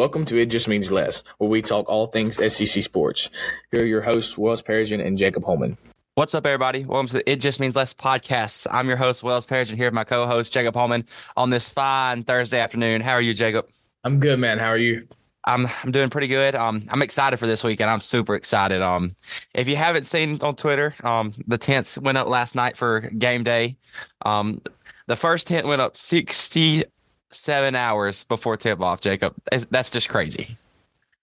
Welcome to It Just Means Less, where we talk all things SEC sports. Here are your hosts, Wells Persian and Jacob Holman. What's up, everybody? Welcome to the It Just Means Less podcast. I'm your host, Wells Persian, here with my co-host, Jacob Holman, on this fine Thursday afternoon. How are you, Jacob? I'm good, man. How are you? I'm I'm doing pretty good. Um, I'm excited for this weekend. I'm super excited. Um, if you haven't seen on Twitter, um, the tents went up last night for game day. Um, the first tent went up 67 hours before tip off. Jacob, that's just crazy.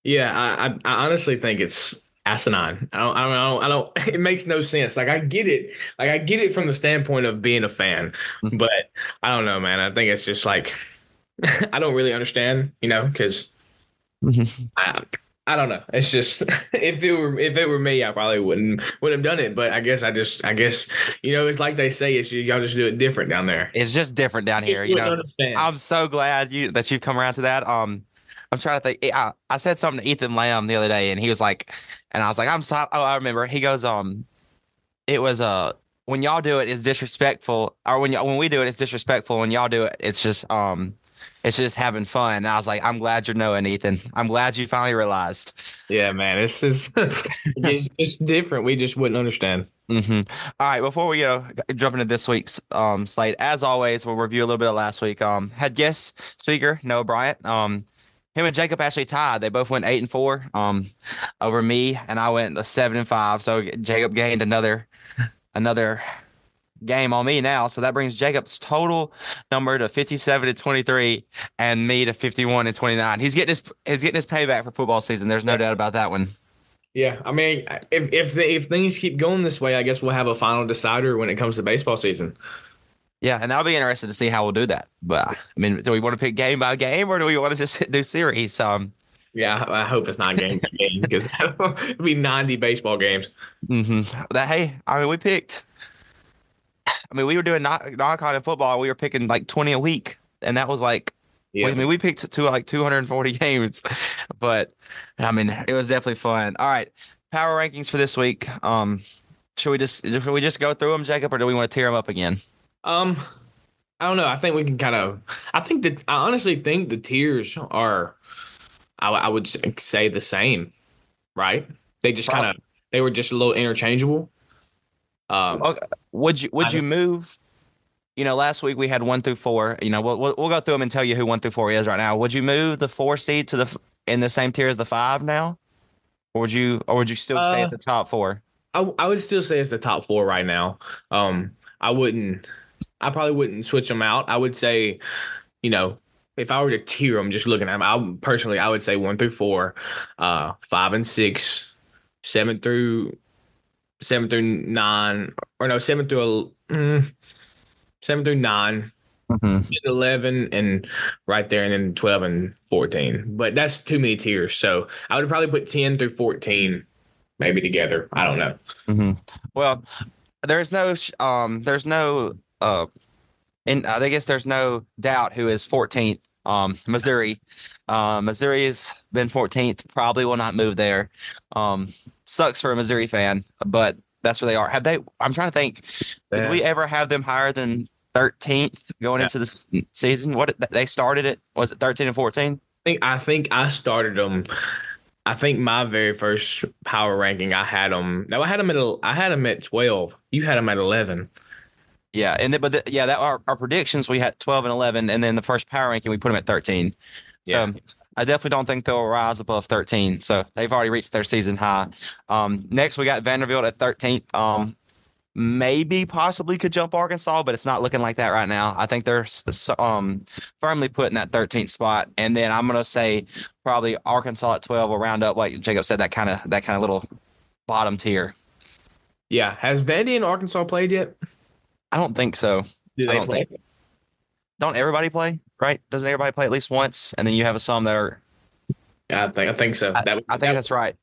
Yeah, I, I, I honestly think it's asinine. I don't, I don't, I don't, I don't, it makes no sense. Like I get it. Like I get it from the standpoint of being a fan, Mm-hmm. but I don't know, man. I think it's just like, I don't really understand, you know, because I, I don't know. It's just if it were if it were me, I probably wouldn't would have done it. But I guess I just I guess you know it's like they say it's y'all just do it different down there. It's just different down here. You wouldn't know, understand. I'm so glad you that you've come around to that. Um, I'm trying to think. I, I said something to Ethan Lamb the other day, and he was like, and I was like, I'm sorry. Oh, I remember. He goes, um, it was uh when y'all do it, it's disrespectful, or when y'all when we do it, it's disrespectful. When y'all do it, it's just um, it's just having fun. And I was like, I'm glad you're knowing, Ethan. I'm glad you finally realized. yeah, man. It's just it's just different. We just wouldn't understand. hmm All right, before we go jump into this week's um slate, as always, we'll review a little bit of last week. Um, had guest speaker Noah Bryant. Um, him and Jacob actually tied. They both went eight and four. Um, over me, and I went a seven and five. So Jacob gained another another game on me now. So that brings Jacob's total number to fifty seven to twenty three, and me to fifty one and twenty nine. He's getting his he's getting his payback for football season. There's no doubt about that one. Yeah, I mean, if if the, if things keep going this way, I guess we'll have a final decider when it comes to baseball season. Yeah, and that'll be interesting to see how we'll do that. But I mean, do we want to pick game by game or do we want to just do series? Um, Yeah, I hope it's not game to game because it'll be ninety baseball games. hmm that hey, I mean, we picked. I mean, we were doing knock knock-on in football. We were picking like twenty a week, and that was like. Yeah, I mean, we picked to like 240 games, but I mean, it was definitely fun. All right, power rankings for this week. Um, should we just should we just go through them, Jacob, or do we want to tear them up again? Um, I don't know. I think we can kind of. I think that I honestly think the tiers are. I, I would say the same, right? They just kind of they were just a little interchangeable. Um, Okay. Would you would you move? You know, last week we had one through four. You know, we'll we'll, we'll go through them and tell you who one through four is right now. Would you move the four seed to the in the same tier as the five now, or would you or would you still say Uh, it's the top four? I I would still say it's the top four right now. Um, I wouldn't. I probably wouldn't switch them out. I would say, you know, if I were to tier them, just looking at them, I personally I would say one through four, uh, five and six, seven through seven through nine, or no, seven through mm, seven through nine, Mhm. 11 and right there and then 12 and 14 but that's too many tiers so i would probably put 10 through 14 maybe together i don't know hmm Well, there's no um, there's no uh, and I guess there's no doubt who is 14th. Um, Missouri, uh, Missouri has been 14th. Probably will not move there. Um, sucks for a Missouri fan, but that's where they are. Have they? I'm trying to think. Did we ever have them higher than 13th going Yeah. into the season? What they started it? Was it 13 and 14? I think I think I started them. I think my very first power ranking, I had them. No, I had them at I had them at twelve. You had them at eleven. Yeah, and then, but the, yeah, that our, our predictions we had 12 and 11, and then the first power ranking we put them at 13. So Yeah. I definitely don't think they'll rise above 13. So they've already reached their season high. Um, next we got Vanderbilt at 13th. Um, maybe possibly could jump Arkansas, but it's not looking like that right now. I think they're um firmly put in that 13th spot, and then I'm gonna say probably Arkansas at 12 will round up like Jacob said that kind of that kind of little bottom tier. Yeah. Has Vandy and Arkansas played yet? I don't think so. Do I they don't play? think- Don't everybody play? Right? Doesn't everybody play at least once? And then you have some that are. Yeah, I think I think so. I, That would- I think that- that's right.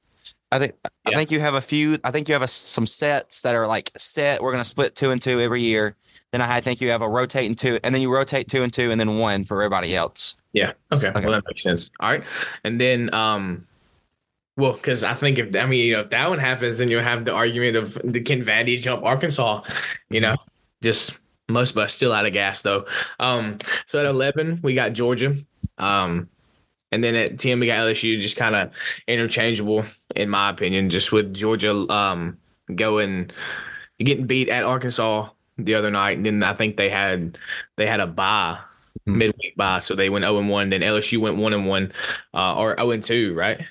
I think I think you have a few. I think you have a, some sets that are like set. We're gonna split two and two every year. Then I think you have a rotating two, and then you rotate two and two, and then one for everybody else. Yeah. Okay. Okay. Well, that makes sense. All right. And then, um, well, because I think if I mean, you know, if that one happens, then you'll have the argument of the can Vandy jump Arkansas? You know, just most of us still out of gas though. Um, so at eleven we got Georgia. Um, and then at ten we got LSU, just kind of interchangeable in my opinion. Just with Georgia um, going getting beat at Arkansas the other night, and then I think they had they had a bye mm-hmm. midweek bye, so they went zero and one. Then LSU went one and one, uh, or zero and two, right?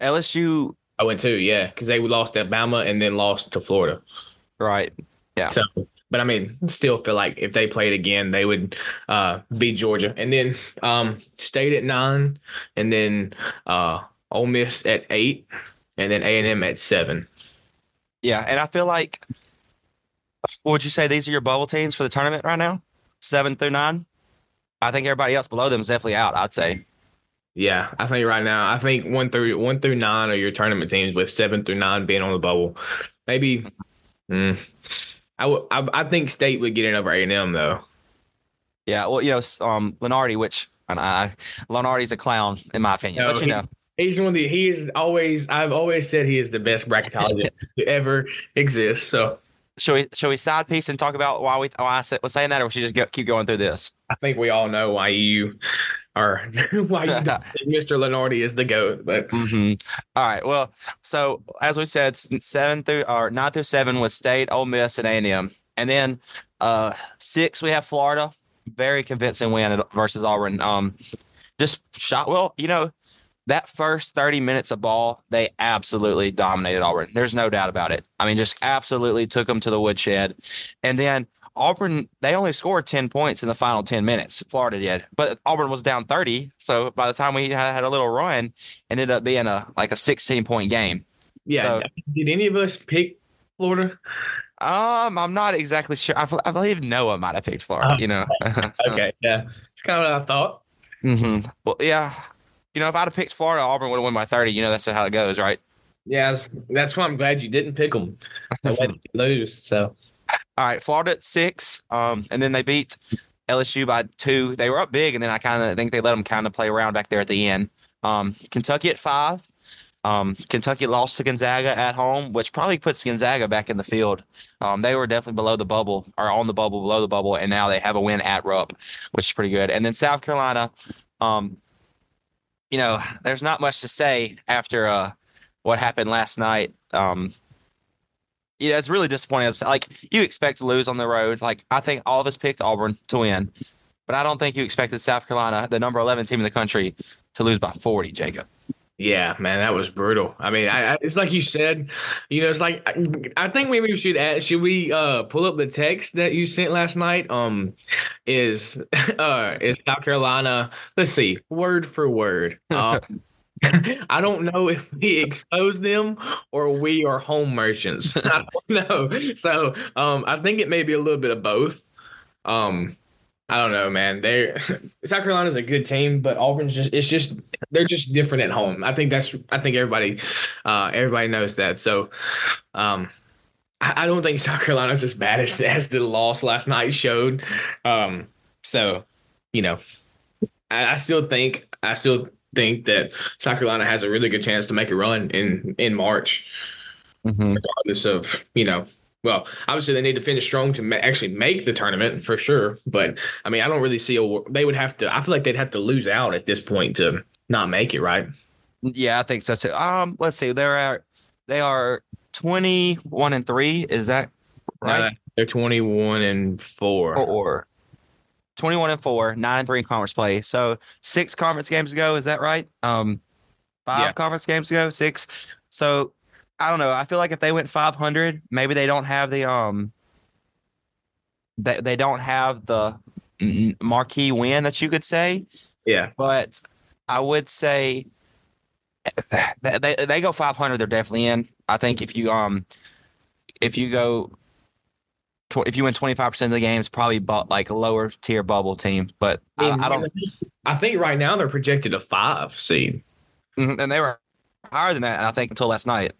LSU. I went two, yeah, because they lost at Bama and then lost to Florida. Right. Yeah. So, but I mean, still feel like if they played again, they would uh, beat Georgia, and then um, State at nine, and then uh, Ole Miss at eight, and then A and M at seven. Yeah, and I feel like, would you say these are your bubble teams for the tournament right now? Seven through nine. I think everybody else below them is definitely out. I'd say. Yeah, I think right now, I think one through one through nine are your tournament teams, with seven through nine being on the bubble. Maybe. Mm, I, w- I, I think State would get in over A and M though. Yeah, well, you know, um, Lunardi, which and I, Lunardi's a clown in my opinion, no, but you he, know. He's one of the. He is always. I've always said he is the best bracketologist to ever exist. So, should we should we side piece and talk about why we why I said, was saying that, or should we just go, keep going through this? I think we all know why you are why you Mr. Lunardi is the goat. But mm-hmm. all right, well, so as we said, seven through or nine through seven with State, Ole Miss, and A and M, and then uh six we have Florida, very convincing win versus Auburn. Um, just shot. Well, you know, that first 30 minutes of ball, they absolutely dominated Auburn. There's no doubt about it. I mean, just absolutely took them to the woodshed. And then Auburn, they only scored 10 points in the final 10 minutes. Florida did. But Auburn was down 30. So by the time we had a little run, ended up being a like a 16 point game. Yeah. So, did any of us pick Florida? Um, I'm not exactly sure. I, I believe Noah might have picked Florida, oh, you know. okay. Yeah. It's kind of what I thought. Mm-hmm. Well, yeah you know, if I'd have picked Florida, Auburn would have won by 30. You know, that's how it goes, right? Yeah, that's, that's why I'm glad you didn't pick them. lose. So, all right, Florida at six, um, and then they beat LSU by two. They were up big, and then I kind of think they let them kind of play around back there at the end. Um, Kentucky at five. Um, Kentucky lost to Gonzaga at home, which probably puts Gonzaga back in the field. Um, they were definitely below the bubble, or on the bubble, below the bubble, and now they have a win at Rupp, which is pretty good. And then South Carolina, um, you know, there's not much to say after uh, what happened last night. Um, yeah, it's really disappointing. It's like you expect to lose on the road. Like I think all of us picked Auburn to win, but I don't think you expected South Carolina, the number 11 team in the country, to lose by 40. Jacob. Yeah, man, that was brutal. I mean, I, I, it's like you said, you know, it's like I, I think maybe we should add, should we uh pull up the text that you sent last night? Um, is uh is South Carolina? Let's see, word for word. Um, I don't know if we expose them or we are home merchants. I don't know. So um, I think it may be a little bit of both. Um, I don't know, man. They South Carolina's a good team, but Auburn's just it's just they're just different at home. I think that's I think everybody uh everybody knows that. So um I, I don't think South Carolina's as bad as as the loss last night showed. Um so, you know, I, I still think I still think that South Carolina has a really good chance to make a run in in March. Mm-hmm. Regardless of, you know, well, obviously they need to finish strong to ma- actually make the tournament for sure. But I mean, I don't really see a. They would have to. I feel like they'd have to lose out at this point to not make it, right? Yeah, I think so too. Um, let's see. They are they are twenty one and three. Is that right? Uh, they're twenty one and four. Or, 21 and 4, 9 and 3 in conference play. So, 6 conference games ago, is that right? Um 5 yeah. conference games ago, 6. So, I don't know. I feel like if they went 500, maybe they don't have the um they they don't have the marquee win that you could say. Yeah. But I would say they they go 500, they're definitely in. I think if you um if you go if you win 25% of the games, probably bought like a lower tier bubble team. But I, I, don't. I think right now they're projected a five seed, mm-hmm, and they were higher than that. I think until last night.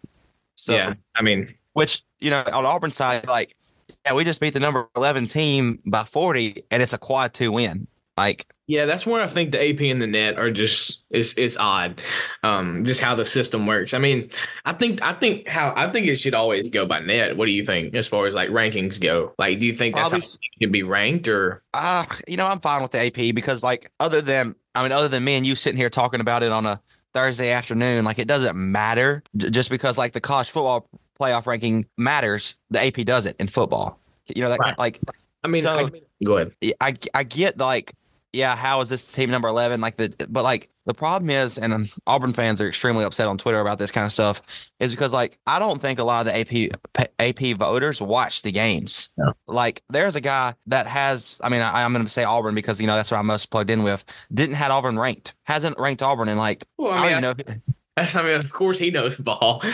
So yeah, I mean, which you know, on Auburn side, like, yeah, we just beat the number eleven team by forty, and it's a quad two win. Like, yeah, that's where I think the AP and the net are just it's it's odd, um, just how the system works. I mean, I think I think how I think it should always go by net. What do you think as far as like rankings go? Like, do you think that's how it can be ranked or? Uh, you know, I'm fine with the AP because like other than I mean, other than me and you sitting here talking about it on a Thursday afternoon, like it doesn't matter j- just because like the college football playoff ranking matters. The AP does it in football. You know that kind Right. like I mean, So- I, go ahead. I I get like yeah, how is this team number eleven? Like the but like the problem is, and um, Auburn fans are extremely upset on Twitter about this kind of stuff, is because like I don't think a lot of the AP AP voters watch the games. No. Like there's a guy that has, I mean, I, I'm going to say Auburn because you know that's what I'm most plugged in with. Didn't have Auburn ranked, hasn't ranked Auburn in like Well, I, I don't even know. That's, I mean, of course he knows ball.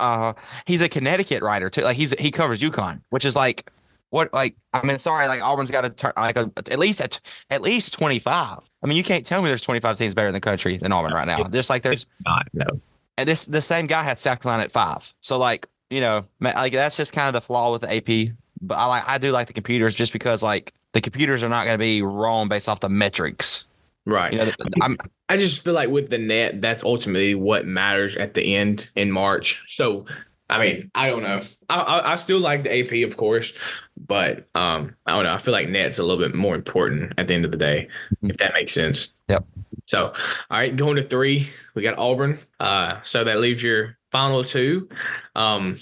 Uh, he's a Connecticut writer too. Like he's he covers UConn, which is like what like I mean, sorry, like Auburn's got to turn like a, at least at at least 25. I mean, you can't tell me there's 25 teams better in the country than Auburn right now. Just like there's Not no. and this the same guy had South Carolina at five. So like you know, like that's just kind of the flaw with the AP. But I like I do like the computers just because like the computers are not going to be wrong based off the metrics. Right. You know, I'm I just feel like with the net, that's ultimately what matters at the end in March. So, I mean, I don't know. I, I, I still like the AP, of course, but um, I don't know. I feel like net's a little bit more important at the end of the day, if that makes sense. Yep. So, all right, going to three, we got Auburn. Uh, so that leaves your final two. Um,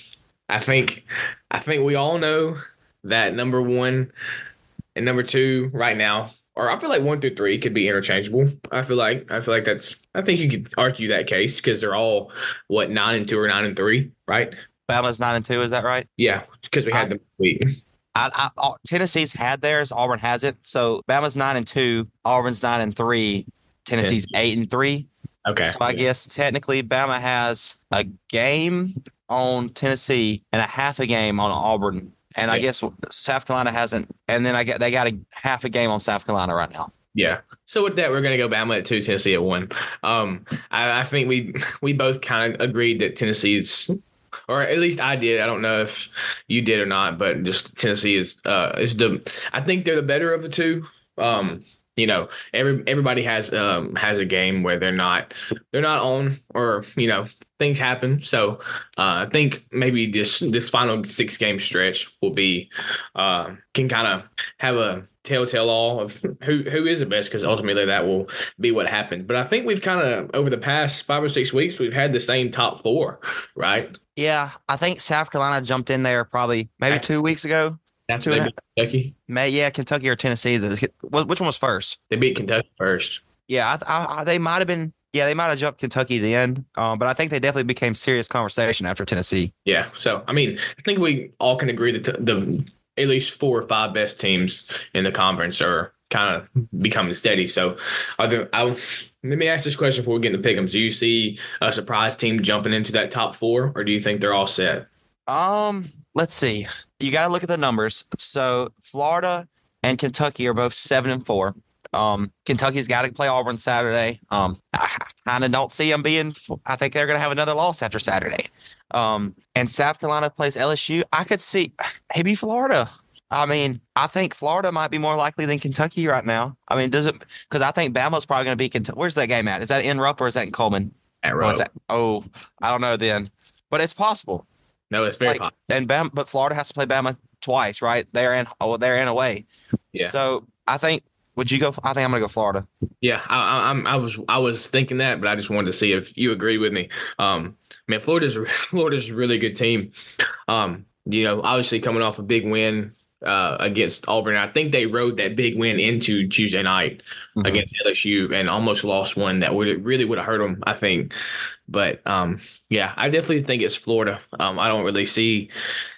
I think, I think we all know that number one and number two right now or I feel like one through three could be interchangeable. I feel like I feel like that's I think you could argue that case because they're all what nine and two or nine and three, right? Bama's nine and two. Is that right? Yeah, because we had I- them week. I, I, Tennessee's had theirs. Auburn has it. So Bama's nine and two. Auburn's nine and three. Tennessee's eight and three. Okay. So I guess technically Bama has a game on Tennessee and a half a game on Auburn. And I guess South Carolina hasn't. And then I get they got a half a game on South Carolina right now. Yeah. So with that, we're gonna go Bama at two, Tennessee at one. Um, I, I think we we both kind of agreed that Tennessee's, or at least I did. I don't know if you did or not, but just Tennessee is uh is the. I think they're the better of the two. Um, you know, every everybody has um has a game where they're not they're not on, or you know things happen. So uh, I think maybe this this final six game stretch will be uh, can kind of have a telltale all of who who is the best because ultimately that will be what happens. But I think we've kind of over the past five or six weeks we've had the same top four, right? Yeah, I think South Carolina jumped in there probably maybe two weeks ago. That's Two they beat Kentucky. May yeah, Kentucky or Tennessee. Which one was first? They beat Kentucky first. Yeah, I, I, I, they might have been. Yeah, they might have jumped Kentucky then. Um, but I think they definitely became serious conversation after Tennessee. Yeah. So I mean, I think we all can agree that the, the at least four or five best teams in the conference are kind of becoming steady. So there, I, let me ask this question before we get into pick'ems. Do you see a surprise team jumping into that top four, or do you think they're all set? Um, let's see. You got to look at the numbers. So Florida and Kentucky are both seven and four. Um, Kentucky's got to play Auburn Saturday. Um, I kind of don't see them being. I think they're going to have another loss after Saturday. Um, and South Carolina plays LSU. I could see maybe Florida. I mean, I think Florida might be more likely than Kentucky right now. I mean, does it? Because I think Bama's probably going to be Kentucky. Where's that game at? Is that in Rupp or is that in Coleman? At Oh, row. oh, I don't know then, but it's possible. No, it's very Like, possible. and Bama, but Florida has to play Bama twice, right? They're in, oh, they're in away. Yeah. So I think, would you go? I think I'm gonna go Florida. Yeah, I, I, I'm. I was. I was thinking that, but I just wanted to see if you agree with me. Um, man, Florida's Florida's a really good team. Um, you know, obviously coming off a big win uh, against Auburn, I think they rode that big win into Tuesday night Mhm. against LSU and almost lost one that would really would have hurt them. I think, but um, yeah, I definitely think it's Florida. Um, I don't really see.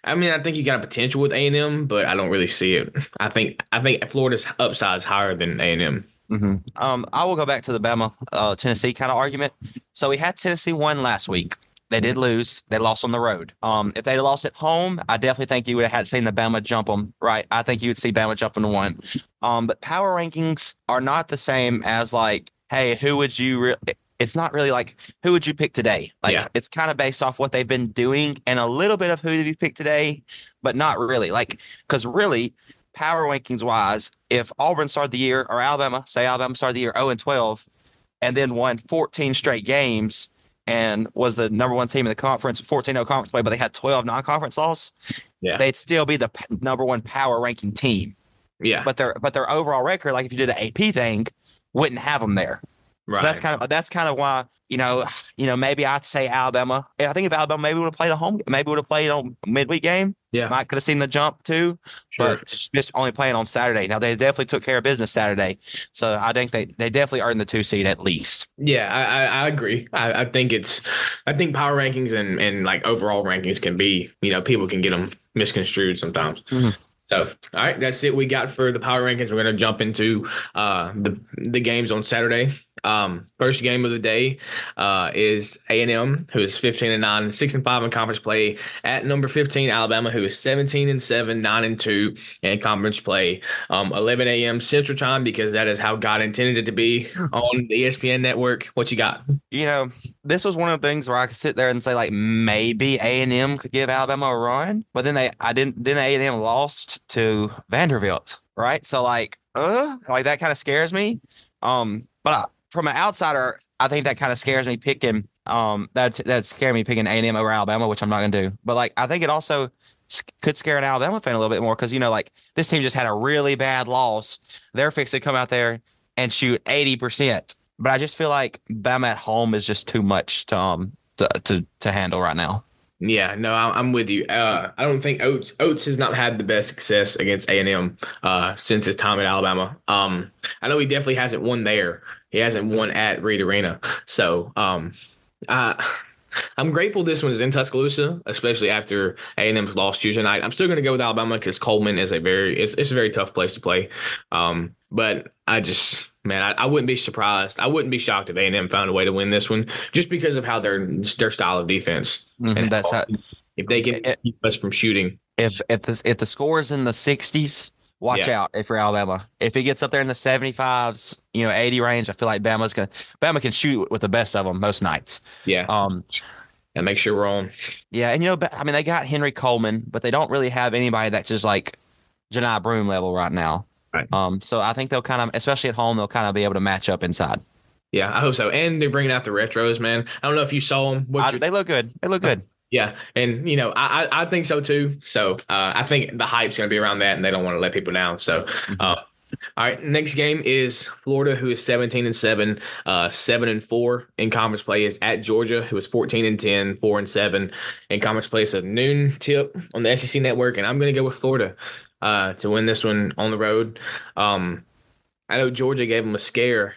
I mean, I think you got a potential with A and M, but I don't really see it. I think I think Florida's upside is higher than A and M. hmm Um, I will go back to the Bama uh, Tennessee kind of argument. So we had Tennessee won last week. They did lose. They lost on the road. Um, if they lost at home, I definitely think you would have had seen the Bama jump them. Right. I think you would see Bama jumping to one. Um, but power rankings are not the same as like, hey, who would you? Re- it's not really like who would you pick today. Like Yeah. it's kind of based off what they've been doing and a little bit of who did you pick today, but not really. Like because really power rankings wise, if Auburn started the year or Alabama, say Alabama started the year 0 and 12, and then won 14 straight games and was the number one team in the conference, 14 0 conference play, but they had 12 non conference loss, Yeah. they'd still be the p- number one power ranking team. Yeah. But their but their overall record, like if you did the AP thing, wouldn't have them there. Right. So that's kind of that's kind of why you know you know maybe I'd say Alabama. I think if Alabama maybe would have played a home, maybe would have played on midweek game. yeah. Might could have seen the jump too, Sure. but just only playing on Saturday. Now they definitely took care of business Saturday, so I think they they definitely earned the two seed at least. Yeah, I, I, I agree. I, I think it's, I think power rankings and, and like overall rankings can be, you know, people can get them misconstrued sometimes. Mhm. So, all right, that's it we got for the power rankings. We're gonna jump into uh, the the games on Saturday. Um, first game of the day uh, is A and M, who is fifteen and nine, six and five in conference play. At number fifteen, Alabama, who is seventeen and seven, nine and two in conference play. Um, eleven a.m. Central Time because that is how God intended it to be on the ESPN network. What you got? You know, this was one of the things where I could sit there and say like maybe A and M could give Alabama a run, but then they I didn't then A and M lost to Vanderbilt, right? So like, uh, like that kind of scares me. Um, but I, from an outsider, I think that kind of scares me picking. Um, that that scared me picking A and M over Alabama, which I'm not gonna do. But like, I think it also could scare an Alabama fan a little bit more because you know, like this team just had a really bad loss. They're fixed to come out there and shoot eighty percent. But I just feel like Bama at home is just too much to um to to, to handle right now. Yeah, no, I'm, with you. Uh, I don't think Oats, Oats has not had the best success against A and M uh, since his time at Alabama. Um, I know he definitely hasn't won there. He hasn't won at Reed Arena. So, um, I, I'm grateful this one is in Tuscaloosa, especially after A and M's lost Tuesday night. I'm still going to go with Alabama because Coleman is a very it's, it's a very tough place to play. Um, but I just man, I, I wouldn't be surprised. I wouldn't be shocked if A and M found a way to win this one just because of how their their style of defense. Mhm, that's how, If they can Eh, keep us from shooting, if if the if the score is in the sixties, watch Yeah. out if you're Alabama. If it gets up there in the seventy fives, you know, eighty range, I feel like Bama's gonna Bama can shoot with the best of them most nights. yeah, Um, and make sure we're on. yeah, and you know, I mean, they got Henry Coleman, but they don't really have anybody that's just like Johni Broome level right now. Right. Um, so I think they'll kind of, especially at home, they'll kind of be able to match up inside. Yeah, I hope so. And they're bringing out the retros, man. I don't know if you saw them. I, your- they look good. They look good. yeah, and you know, I I, I think so too. So uh, I think the hype's going to be around that, and they don't want to let people down. So. Uh, all right, next game is Florida, who is 17 and 7, uh, 7 and 4 in conference play, is at Georgia, who is 14 and 10, 4 and 7 in conference play. It's a noon tip on the SEC network, and I'm going to go with Florida uh, to win this one on the road. Um, I know Georgia gave them a scare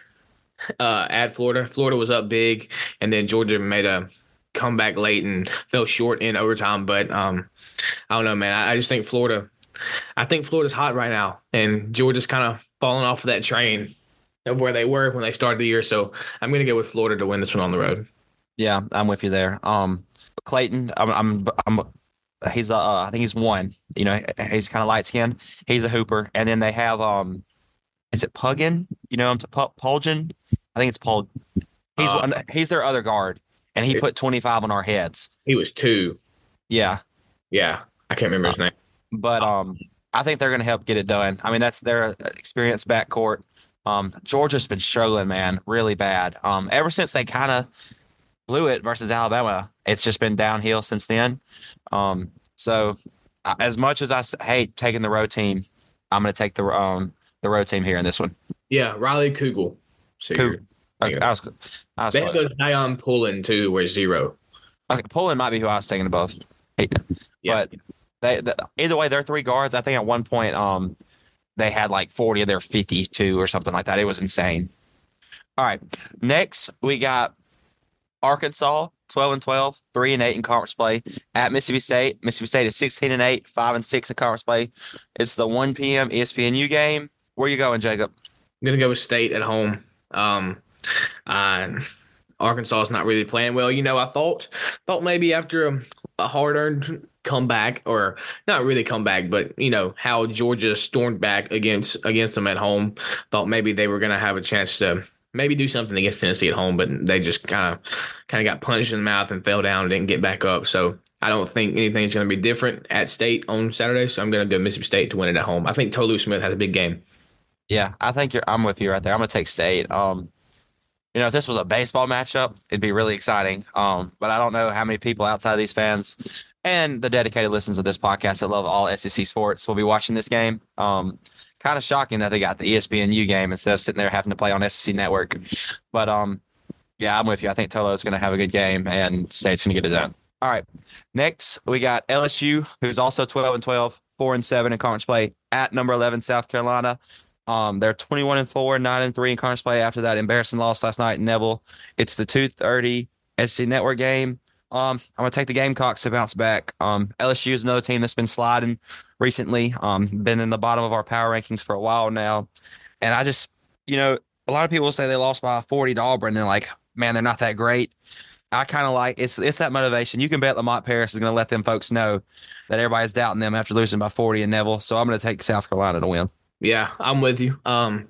uh, at Florida. Florida was up big, and then Georgia made a comeback late and fell short in overtime. But um, I don't know, man. I, I just think Florida. I think Florida's hot right now, and Georgia's kind of falling off of that train of where they were when they started the year. So I'm going to go with Florida to win this one on the road. Yeah, I'm with you there. Um, Clayton, I'm, I'm, I'm, he's uh, I think he's one. You know, he's kind of light skinned. He's a hooper, and then they have um, is it Puggin? You know, him to Pu- Pulgin. I think it's Paul. He's Uh, one, he's their other guard, and he put 25 on our heads. He was two. Yeah, Yeah, I can't remember his name. but um, I think they're going to help get it done. I mean, that's their experienced backcourt. Um, Georgia's been struggling, man, really bad. Um, ever since they kind of blew it versus Alabama, it's just been downhill since then. Um, so as much as I hate taking the road team, I'm going to take the um the road team here in this one. Yeah, Riley Kugel. So Kugel. Okay, I was, I was They close. Zyon Pullin too, where zero. Okay, Pullin might be who I was taking above. Yeah. But they, the, either way, they're three guards. I think at one point, um, they had like 40 of their 52 or something like that. It was insane. All right. Next, we got Arkansas, 12 and 12, 3 and 8 in conference play at Mississippi State. Mississippi State is 16 and 8, 5 and 6 in conference play. It's the 1 p.m. ESPNU game. Where you going, Jacob? I'm gonna go with State at home. Um, uh, Arkansas is not really playing well. You know, I thought thought maybe after a, a hard earned comeback, or not really comeback, but you know how Georgia stormed back against against them at home. Thought maybe they were gonna have a chance to maybe do something against Tennessee at home, but they just kind of kind of got punched in the mouth and fell down and didn't get back up. So. I don't think anything's going to be different at State on Saturday, so I'm going to go Mississippi State to win it at home. I think Tolu Smith has a big game. Yeah, I think you're. I'm with you right there. I'm gonna take State. Um, you know, if this was a baseball matchup, it'd be really exciting. Um, but I don't know how many people outside of these fans and the dedicated listeners of this podcast that love all SEC sports will be watching this game. Um, kind of shocking that they got the ESPNU game instead of sitting there having to play on SEC Network. But um, yeah, I'm with you. I think Tolu is going to have a good game, and State's going to get it done. All right. Next, we got LSU, who's also 12 and 12, four and seven in conference play at number 11 South Carolina. Um, they're 21 and four, nine and three in conference play after that embarrassing loss last night in Neville. It's the 2:30 SEC Network game. Um, I'm gonna take the Gamecocks to bounce back. Um, LSU is another team that's been sliding recently. Um, been in the bottom of our power rankings for a while now, and I just, you know, a lot of people say they lost by 40 to Auburn, and like, man, they're not that great. I kind of like it's it's that motivation. You can bet Lamont Paris is going to let them folks know that everybody's doubting them after losing by 40 in Neville. So I'm going to take South Carolina to win. Yeah, I'm with you. Um,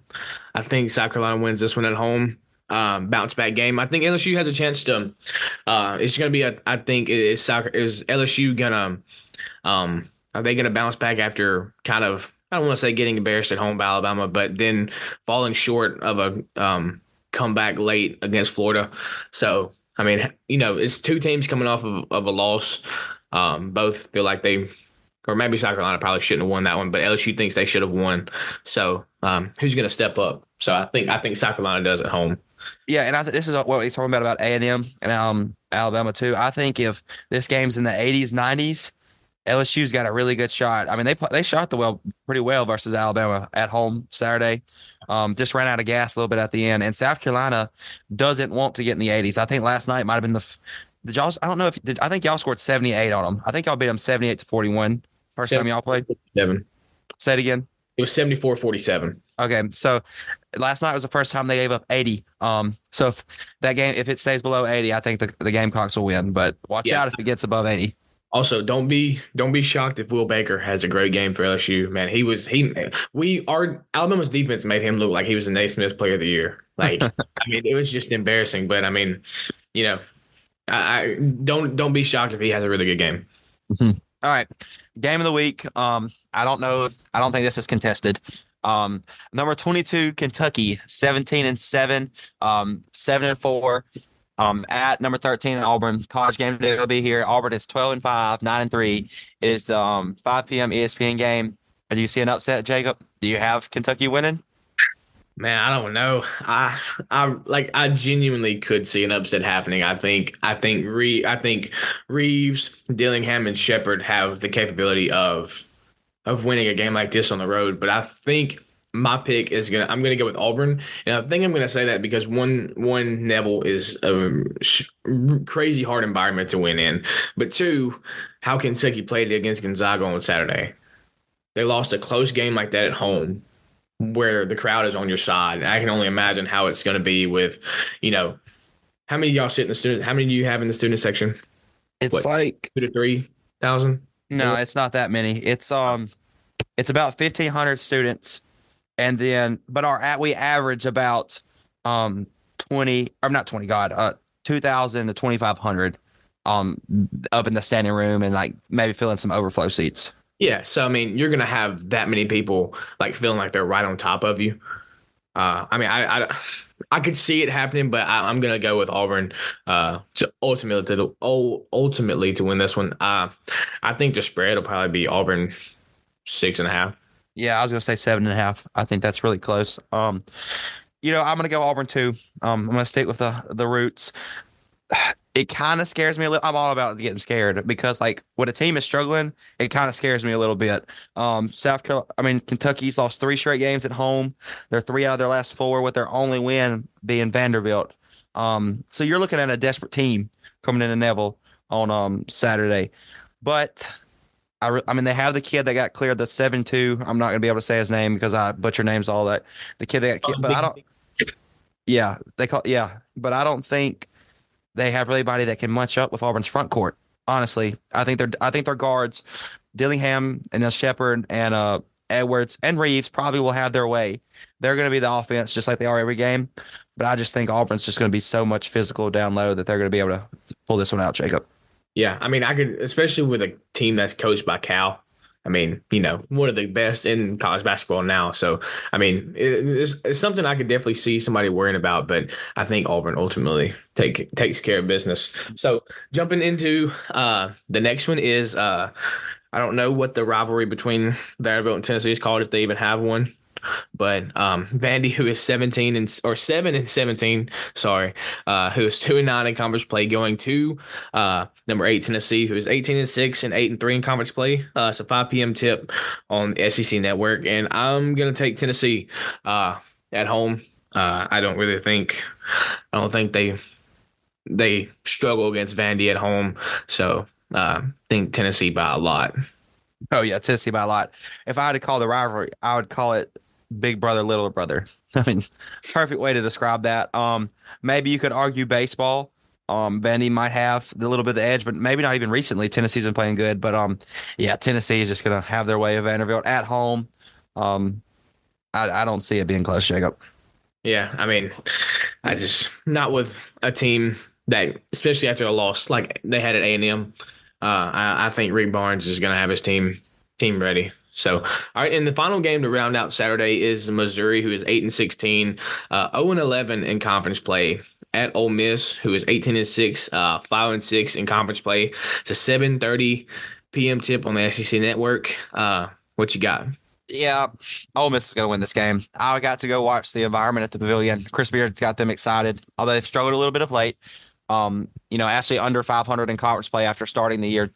I think South Carolina wins this one at home. Um, bounce back game. I think LSU has a chance to. Uh, it's going to be a. I think is soccer is LSU gonna. Um, are they going to bounce back after kind of? I don't want to say getting embarrassed at home by Alabama, but then falling short of a um, comeback late against Florida. So I mean, you know, it's two teams coming off of, of a loss. Um, both feel like they, or maybe South Carolina probably shouldn't have won that one, but LSU thinks they should have won. So um, who's going to step up? So I think I think South Carolina does at home. Yeah, and I think this is what we're talking about about A and M and um Alabama too. I think if this game's in the 80s, 90s, LSU's got a really good shot. I mean, they they shot the well pretty well versus Alabama at home Saturday. Um, just ran out of gas a little bit at the end, and South Carolina doesn't want to get in the 80s. I think last night might have been the. Did y'all? I don't know if did, I think y'all scored 78 on them. I think y'all beat them 78 to 41. First time y'all played. Seven. Say it again. It was 74-47. Okay, so last night was the first time they gave up 80. Um, so if that game, if it stays below 80, I think the, the Gamecocks will win. But watch Yeah. out if it gets above 80. Also, don't be don't be shocked if Will Baker has a great game for LSU. Man, he was he we our Alabama's defense made him look like he was the Naismith Player of the Year. Like I mean, it was just embarrassing. But I mean, you know, I, I don't don't be shocked if he has a really good game. All right, game of the week. Um, I don't know if I don't think this is contested. Um, number 22, Kentucky, 17 and seven, um, seven and four. Um, at number 13, Auburn. College game day will be here. Auburn is 12 and five, nine and three. It is the um 5 p.m. ESPN game. Do you see an upset, Jacob? Do you have Kentucky winning? Man, I don't know. I I like I genuinely could see an upset happening. I think I think Re I think Reeves, Dillingham, and Sheppard have the capability of of winning a game like this on the road. But I think my pick is gonna I'm gonna go with Auburn, and I think I'm gonna say that because one one Neville is a sh- crazy hard environment to win in, but two, how Kentucky played against Gonzaga on Saturday. They lost a close game like that at home where the crowd is on your side. And I can only imagine how it's going to be with, you know, how many of y'all sit in the student? How many do you have in the student section? It's What? like Two to three thousand. No, it's not that many. It's um, it's about fifteen hundred students, and then but our at we average about um twenty or not twenty. God, uh, two thousand to twenty five hundred, um, up in the standing room and like maybe filling some overflow seats. Yeah, so I mean, you're gonna have that many people like feeling like they're right on top of you. Uh, I mean, I, I, I could see it happening, but I, I'm gonna go with Auburn. Uh, to ultimately to ul- ultimately to win this one. Uh, I think the spread will probably be Auburn six and a half. Yeah, I was gonna say seven and a half. I think that's really close. Um, you know, I'm gonna go Auburn too. Um, I'm gonna stick with the the roots. It kind of scares me a little. I'm all about getting scared because, like, when a team is struggling, it kind of scares me a little bit. Um, South Carolina, I mean, Kentucky's lost three straight games at home. They're three out of their last four, with their only win being Vanderbilt. Um, so you're looking at a desperate team coming into Neville on um Saturday, but I, re- I mean, they have the kid that got cleared the seven two. I'm not gonna be able to say his name because I butcher names all that. The kid that got, ki- but I don't. Yeah, they call yeah, but I don't think they have really anybody that can munch up with Auburn's front court. Honestly, I think they're I think their guards, Dillingham and then Sheppard and uh Edwards and Reeves probably will have their way. They're going to be the offense just like they are every game. But I just think Auburn's just going to be so much physical down low that they're going to be able to pull this one out, Jacob. Yeah, I mean, I could, especially with a team that's coached by Cal. I mean, you know, one of the best in college basketball now. So, I mean, it's, it's something I could definitely see somebody worrying about. But I think Auburn ultimately take takes care of business. So, jumping into uh, the next one is uh, I don't know what the rivalry between Vanderbilt and Tennessee is called if they even have one. But um, Vandy, who is 17 and or seven and 17, sorry, uh, who is two and nine in conference play, going to uh, number eight Tennessee, who is 18 and six and eight and three in conference play. Uh, it's a 5 p.m. tip on the SEC Network, and I'm gonna take Tennessee uh, at home. Uh, I don't really think, I don't think they they struggle against Vandy at home, so uh, think Tennessee by a lot. Oh yeah, Tennessee by a lot. If I had to call the rivalry, I would call it big brother, little brother. I mean, perfect way to describe that. Um, maybe you could argue baseball. Um, Vandy might have a little bit of the edge, but maybe not even recently. Tennessee's been playing good, but um, yeah, Tennessee is just gonna have their way of Vanderbilt at home. Um, I, I don't see it being close, Jacob. Yeah, I mean, I just not with a team that, especially after a loss like they had at A and M. Uh, I, I think Rick Barnes is to have his team team ready. So, all right, and the final game to round out Saturday is Missouri, who is eight and sixteen, uh, zero and eleven in conference play at Ole Miss, who is eighteen and six, uh, five and six in conference play. It's a seven thirty p.m. tip on the SEC Network. Uh, what you got? Yeah, Ole Miss is going to win this game. I got to go watch the environment at the Pavilion. Chris Beard's got them excited, although they've struggled a little bit of late. Um, you know, actually under 500 in conference play after starting the year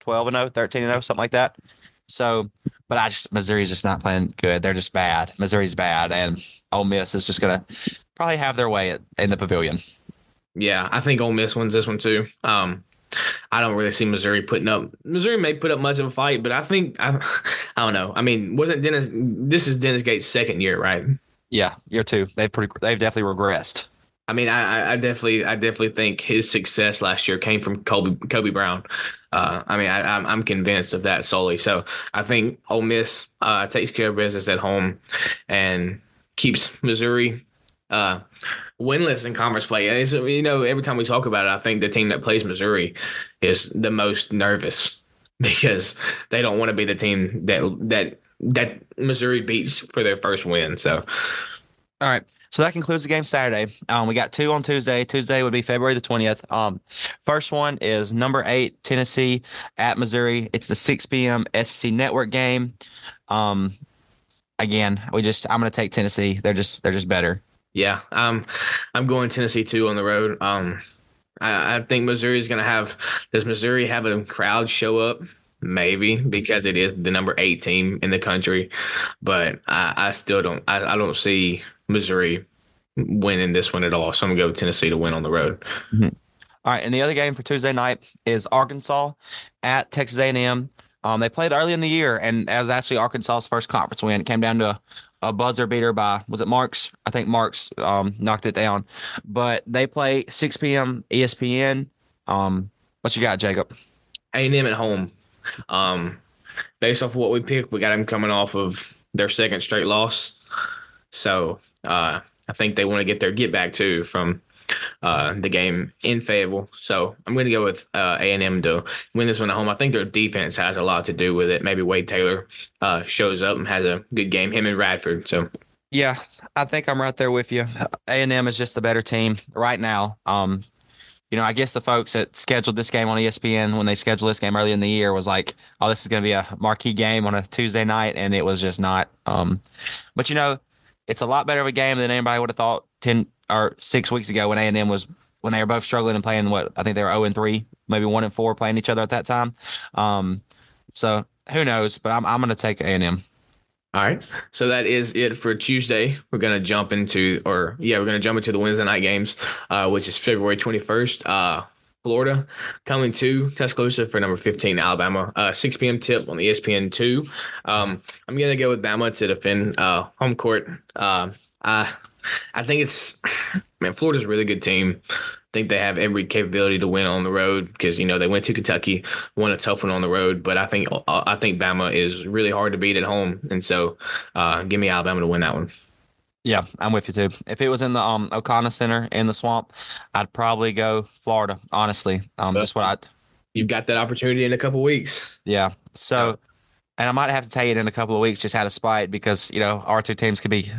12 and 0, 13 and 0, something like that. So, but I just Missouri's just not playing good. They're just bad. Missouri's bad, and Ole Miss is just gonna probably have their way at, in the pavilion. Yeah, I think Ole Miss wins this one too. Um, I don't really see Missouri putting up. Missouri may put up much of a fight, but I think I, I don't know. I mean, wasn't Dennis? This is Dennis Gates' second year, right? Yeah, year two. They've pretty. They've definitely regressed. I mean, I, I definitely, I definitely think his success last year came from Kobe, Kobe Brown. Uh, I mean, I, am I'm, I'm convinced of that solely. So I think Ole Miss uh, takes care of business at home and keeps Missouri uh, winless in conference play. And it's, you know, every time we talk about it, I think the team that plays Missouri is the most nervous because they don't want to be the team that that that Missouri beats for their first win. So, all right. So that concludes the game Saturday. Um, we got two on Tuesday. Tuesday would be February the 20th. Um, first one is number eight, Tennessee at Missouri. It's the 6 p.m. SEC network game. Um, again, we just, I'm going to take Tennessee. They're just, they're just better. Yeah. Um, I'm going Tennessee too on the road. Um, I, I think Missouri is going to have, does Missouri have a crowd show up? maybe because it is the number eight team in the country. But I, I still don't I, I, don't see Missouri winning this one at all. So I'm gonna go Tennessee to win on the road. Mm-hmm. All right, and the other game for Tuesday night is Arkansas at Texas A&M. Um, they played early in the year, and was actually Arkansas's first conference win. It came down to a, a buzzer beater by was it Marks? I think Marks um, knocked it down. But they play 6 p.m. ESPN. Um, what you got, Jacob? A&M at home. Um, based off of what we picked, we got them coming off of their second straight loss. So uh, I think they want to get their get back too from uh, the game in Fayetteville. So I'm going to go with uh, A&M to win this one at home. I think their defense has a lot to do with it. Maybe Wade Taylor uh, shows up and has a good game. Him and Radford. So. Yeah, I think I'm right there with you. A&M is just a better team right now. Um, you know, I guess the folks that scheduled this game on ESPN when they scheduled this game early in the year was like, "Oh, this is going to be a marquee game on a Tuesday night," and it was just not. Um, but you know, it's a lot better of a game than anybody would have thought ten or six weeks ago when A and M was when they were both struggling and playing. What I think they were zero oh and three, maybe one and four, playing each other at that time. Um, so who knows? But I'm I'm going to take A and M. All right. So that is it for Tuesday. We're going to jump into, or yeah, we're going to jump into the Wednesday night games, uh, which is February 21st. Uh, Florida coming to Tuscaloosa for number 15, Alabama. Uh, 6 p.m. tip on the ESPN 2. Um, I'm going to go with Bama to defend uh, home court. Uh, I, I think it's, man, Florida's a really good team. I think they have every capability to win on the road because you know they went to Kentucky, won a tough one on the road. But I think I think Bama is really hard to beat at home, and so uh, give me Alabama to win that one. Yeah, I'm with you too. If it was in the um O'Connell Center in the swamp, I'd probably go Florida. Honestly, um, just what I. You've got that opportunity in a couple weeks. Yeah. So, and I might have to tell you in a couple of weeks, just out of spite, because you know our two teams could be,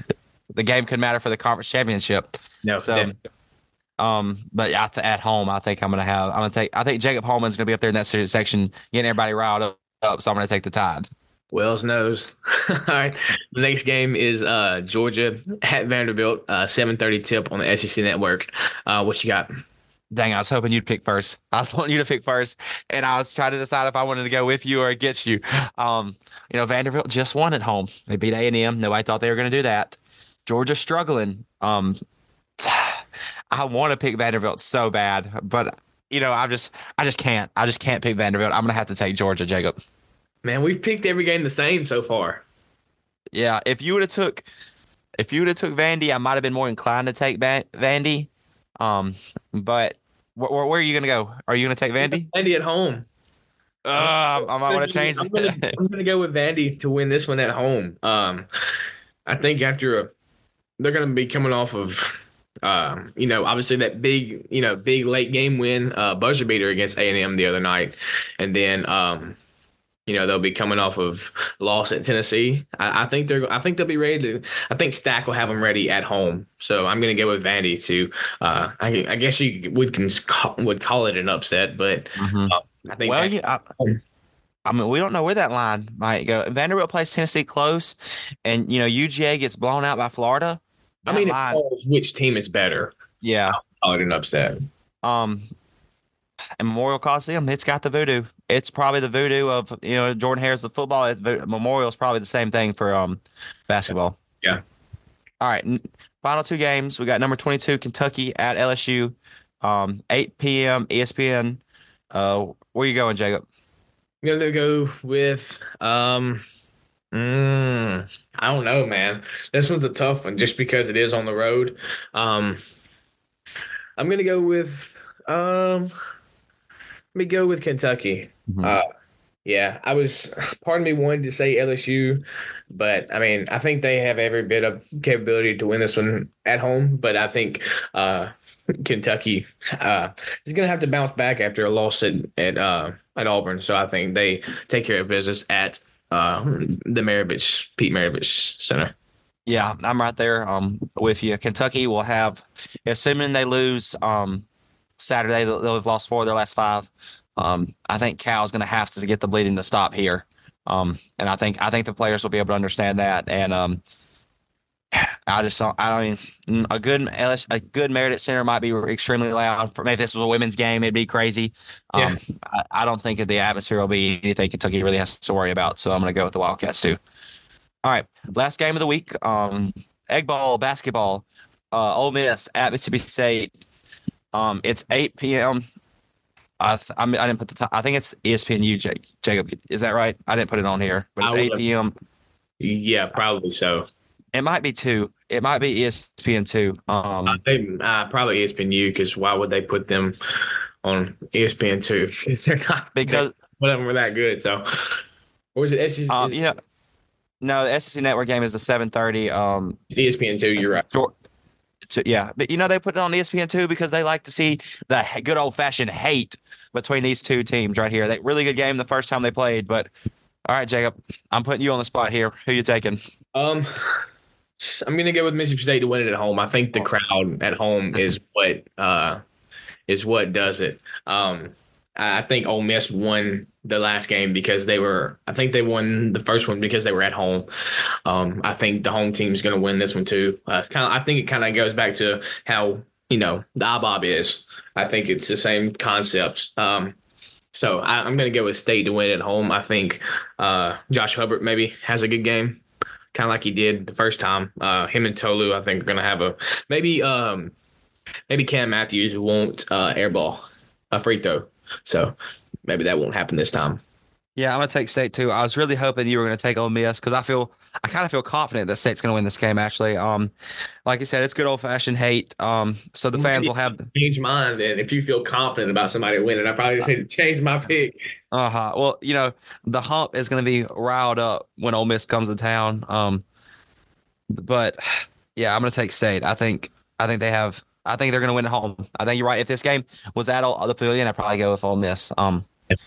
the game could matter for the conference championship. No. So, um, but at, at home, I think I'm gonna have. I'm gonna take. I think Jacob Holman's gonna be up there in that section, getting everybody riled up. So I'm gonna take the Tide. Wells knows. All right. The next game is uh, Georgia at Vanderbilt, uh, 7:30 tip on the SEC network. Uh, what you got? Dang, I was hoping you'd pick first. I was wanting you to pick first, and I was trying to decide if I wanted to go with you or against you. Um, you know, Vanderbilt just won at home. They beat A and M. Nobody thought they were going to do that. Georgia struggling. Um, I want to pick Vanderbilt so bad, but you know, I just, I just can't. I just can't pick Vanderbilt. I'm gonna have to take Georgia, Jacob. Man, we've picked every game the same so far. Yeah, if you would have took, if you would have took Vandy, I might have been more inclined to take Vandy. Um, but where, where are you going to go? Are you going to take Vandy? Vandy at home. Uh, I might want to change. I'm gonna, I'm gonna, go with Vandy to win this one at home. Um, I think after a, they're gonna be coming off of, um, you know, obviously that big, you know, big late game win, uh, buzzer beater against A and M the other night, and then, um, you know they'll be coming off of loss at Tennessee. I, I, think they're. I think they'll be ready to. I think Stack will have them ready at home. So I'm going to go with Vandy to. Uh, I, I, guess you would would call it an upset, but mm-hmm. uh, I think. Well, yeah, I, I, mean, we don't know where that line might go. Vanderbilt plays Tennessee close, and you know UGA gets blown out by Florida. I mean, line, which team is better? Yeah, I'll call it an upset. Um, and Memorial Coliseum, it's got the voodoo. It's probably the voodoo of you know Jordan Harris of football. It's, Memorial is probably the same thing for um basketball. Yeah. All right. Final two games. We got number twenty two Kentucky at LSU, um, eight p.m. ESPN. Uh, where you going, Jacob? I'm gonna go with um. Mm, I don't know, man. This one's a tough one just because it is on the road. Um, I'm gonna go with um me go with Kentucky. Mm-hmm. Uh, yeah, I was. Part of me wanted to say LSU, but I mean, I think they have every bit of capability to win this one at home. But I think uh, Kentucky uh, is going to have to bounce back after a loss at at, uh, at Auburn. So I think they take care of business at uh, the Maravich Pete Maravich Center. Yeah, I'm right there um, with you. Kentucky will have, assuming they lose um, Saturday. They'll, they'll have lost four of their last five. Um, I think Cal's going to have to get the bleeding to stop here. Um, and I think I think the players will be able to understand that. And um, I just don't. I don't mean a good a good Meredith Center might be extremely loud. For maybe if this was a women's game, it'd be crazy. Um, yeah. I, I, don't think that the atmosphere will be anything Kentucky really has to worry about. So I'm going to go with the Wildcats too. All right, last game of the week. Um, egg ball basketball. Uh, Ole Miss at Mississippi State. Um, it's 8 p.m. I th- I, mean, I didn't put the time. I think it's ESPNU, Jake, Jacob. Is that right? I didn't put it on here, but it's 8 p.m. Yeah, probably so. It might be two. It might be ESPN two. Um, uh, they, uh, probably ESPNU because why would they put them on ESPN two? Because they're not because of them were that good. So, or is it SEC? Um, yeah, no, the SEC network game is the seven thirty. Um, it's ESPN two. You're right. So, to, yeah, but you know they put it on ESPN too because they like to see the good old fashioned hate between these two teams right here. They really good game the first time they played, but all right, Jacob, I'm putting you on the spot here. Who you taking? Um, I'm gonna go with Mississippi State to win it at home. I think the crowd at home is what uh is what does it. Um, I think Ole Miss won the last game because they were. I think they won the first one because they were at home. Um, I think the home team is going to win this one too. Uh, it's kind. I think it kind of goes back to how you know the IBOB is. I think it's the same concepts. Um, so I, am going to go with State to win at home. I think uh, Josh Hubbard maybe has a good game, kind of like he did the first time. Uh, him and Tolu, I think, are going to have a maybe. Um, maybe Cam Matthews won't uh, airball a free throw. So maybe that won't happen this time. Yeah, I'm gonna take State too. I was really hoping you were gonna take Ole Miss because I feel I kind of feel confident that State's gonna win this game. Actually, um, like you said, it's good old fashioned hate. Um, so the fans will have change mine. Then if you feel confident about somebody winning, I probably just need to change my pick. Uh huh. Well, you know, the hump is gonna be riled up when Ole Miss comes to town. Um, but yeah, I'm gonna take State. I think I think they have I think they're going to win at home. I think you're right. If this game was at all, the Pavilion, I'd probably go with Ole Miss. Um, all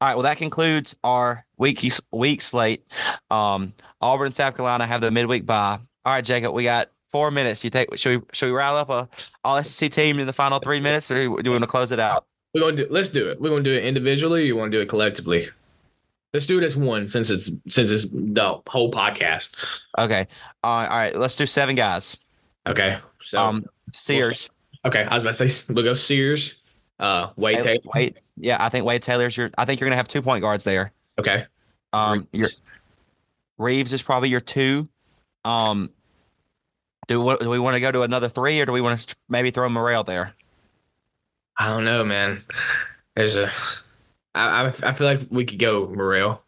right. Well, that concludes our week week slate. Um, Auburn and South Carolina have the midweek bye. All right, Jacob, we got four minutes. You take should we should we rile up a all SEC team in the final three minutes, or do you want to close it out? We're gonna do. Let's do it. We're gonna do it individually. you want to do it collectively? Let's do it as one since it's since it's the whole podcast. Okay. Uh, all right. Let's do seven guys. Okay. So Um, Sears. okay, I was about to say we'll go Sears. Uh, Wade Taylor- Taylor. Wade. Yeah, I think Wade Taylor's your. I think you're gonna have two point guards there. Okay. Um, your Reeves is probably your two. Um, do, what, do we want to go to another three, or do we want to maybe throw Morel there? I don't know, man. There's a. I I feel like we could go Morel.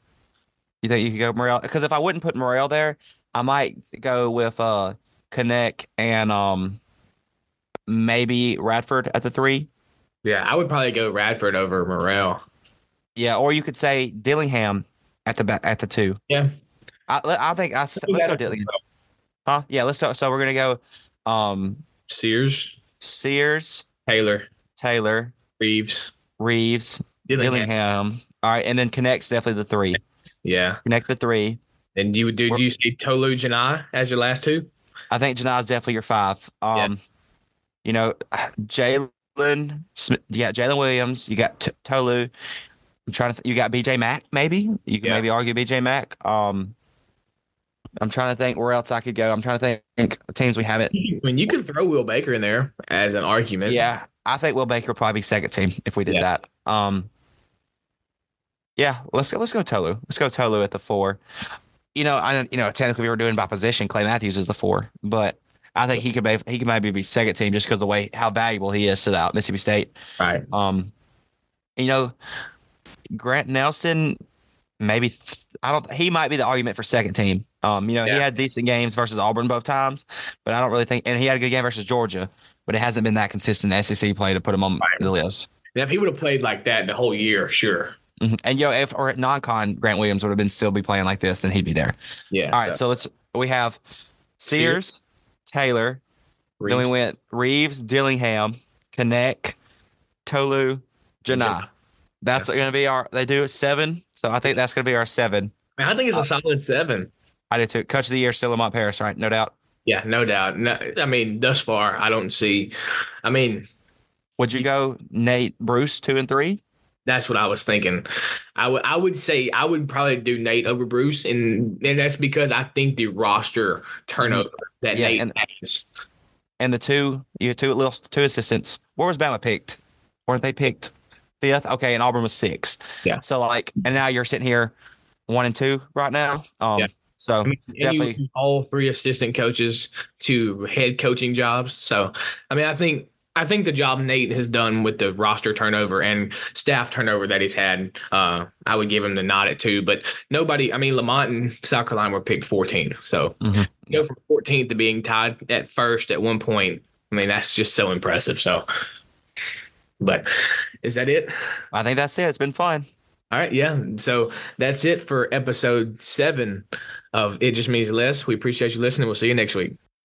You think you could go Morel? Because if I wouldn't put Morel there, I might go with uh Knecht and um maybe Radford at the three. Yeah, I would probably go Radford over Morel. Yeah, or you could say Dillingham at the at the two. Yeah. I, I think I, let's go Dillingham. Huh? Yeah, let's. So we're gonna go um Sears, Sears, Taylor, Taylor, Reeves, Reeves, Dillingham. Dillingham. All right, and then Knecht's definitely the three. Yeah. Knecht the three. And you would do, do you say Tolu Johni as your last two? I think Johni's definitely your five. Um, you know, Jalen, got Jalen Williams, you got T- Tolu. I'm trying to. Th- you got BJ Mack, maybe you can Yeah. maybe argue BJ Mack. Um, I'm trying to think where else I could go. I'm trying to think teams we haven't. I mean, you could throw Will Baker in there as an argument. Yeah, I think Will Baker would probably be second team if we did Yeah. that. Um, yeah, let's go. Let's go Tolu. Let's go Tolu at the four. You know, I you know technically we were doing by position. Clay Matthews is the four, but I think he could be he could maybe be second team just because the way how valuable he is to the Mississippi State. Right. Um, you know, Grant Nelson, maybe th- I don't. He might be the argument for second team. Um, you know, he had decent games versus Auburn both times, but I don't really think, and he had a good game versus Georgia, but it hasn't been that consistent SEC play to put him on Right. the list. And if he would have played like that the whole year, sure. Mhm. And you know, if or at non-con, Grant Williams would have been still be playing like this, then he'd be there. Yeah. All right, so let's we have Sears, Taylor, then we went Reeves, Dillingham, Knecht, Tolu, Johni. That's going to be our. They do it seven, so I think that's going to be our seven. Man, I think it's a solid seven. I do too. Coach of the year still Lamont Paris, right? No doubt. Yeah, no doubt. No, I mean, thus far, I don't see. I mean, Would you go Nate Bruce two and three? That's what I was thinking. I would I would say I would probably do Nate over Bruce, and and that's because I think the roster turnover that Yeah, Nate and- has. And the two you two little two assistants. Where was Bama picked? Weren't they picked fifth? Okay, and Auburn was sixth. Yeah. So like, and now you're sitting here one and two right now. Um. Yeah. So I mean, definitely. all three assistant coaches to head coaching jobs. So, I mean, I think I think the job Nate has done with the roster turnover and staff turnover that he's had, uh, I would give him the nod at two. But nobody, I mean, Lamont and South Carolina were picked 14th. So Mhm. go from 14th to being tied at first at one point. I mean, that's just so impressive. So, but is that it? I think that's it. It's been fun. All right, yeah. So that's it for episode seven of It Just Means Less. We appreciate you listening. We'll see you next week.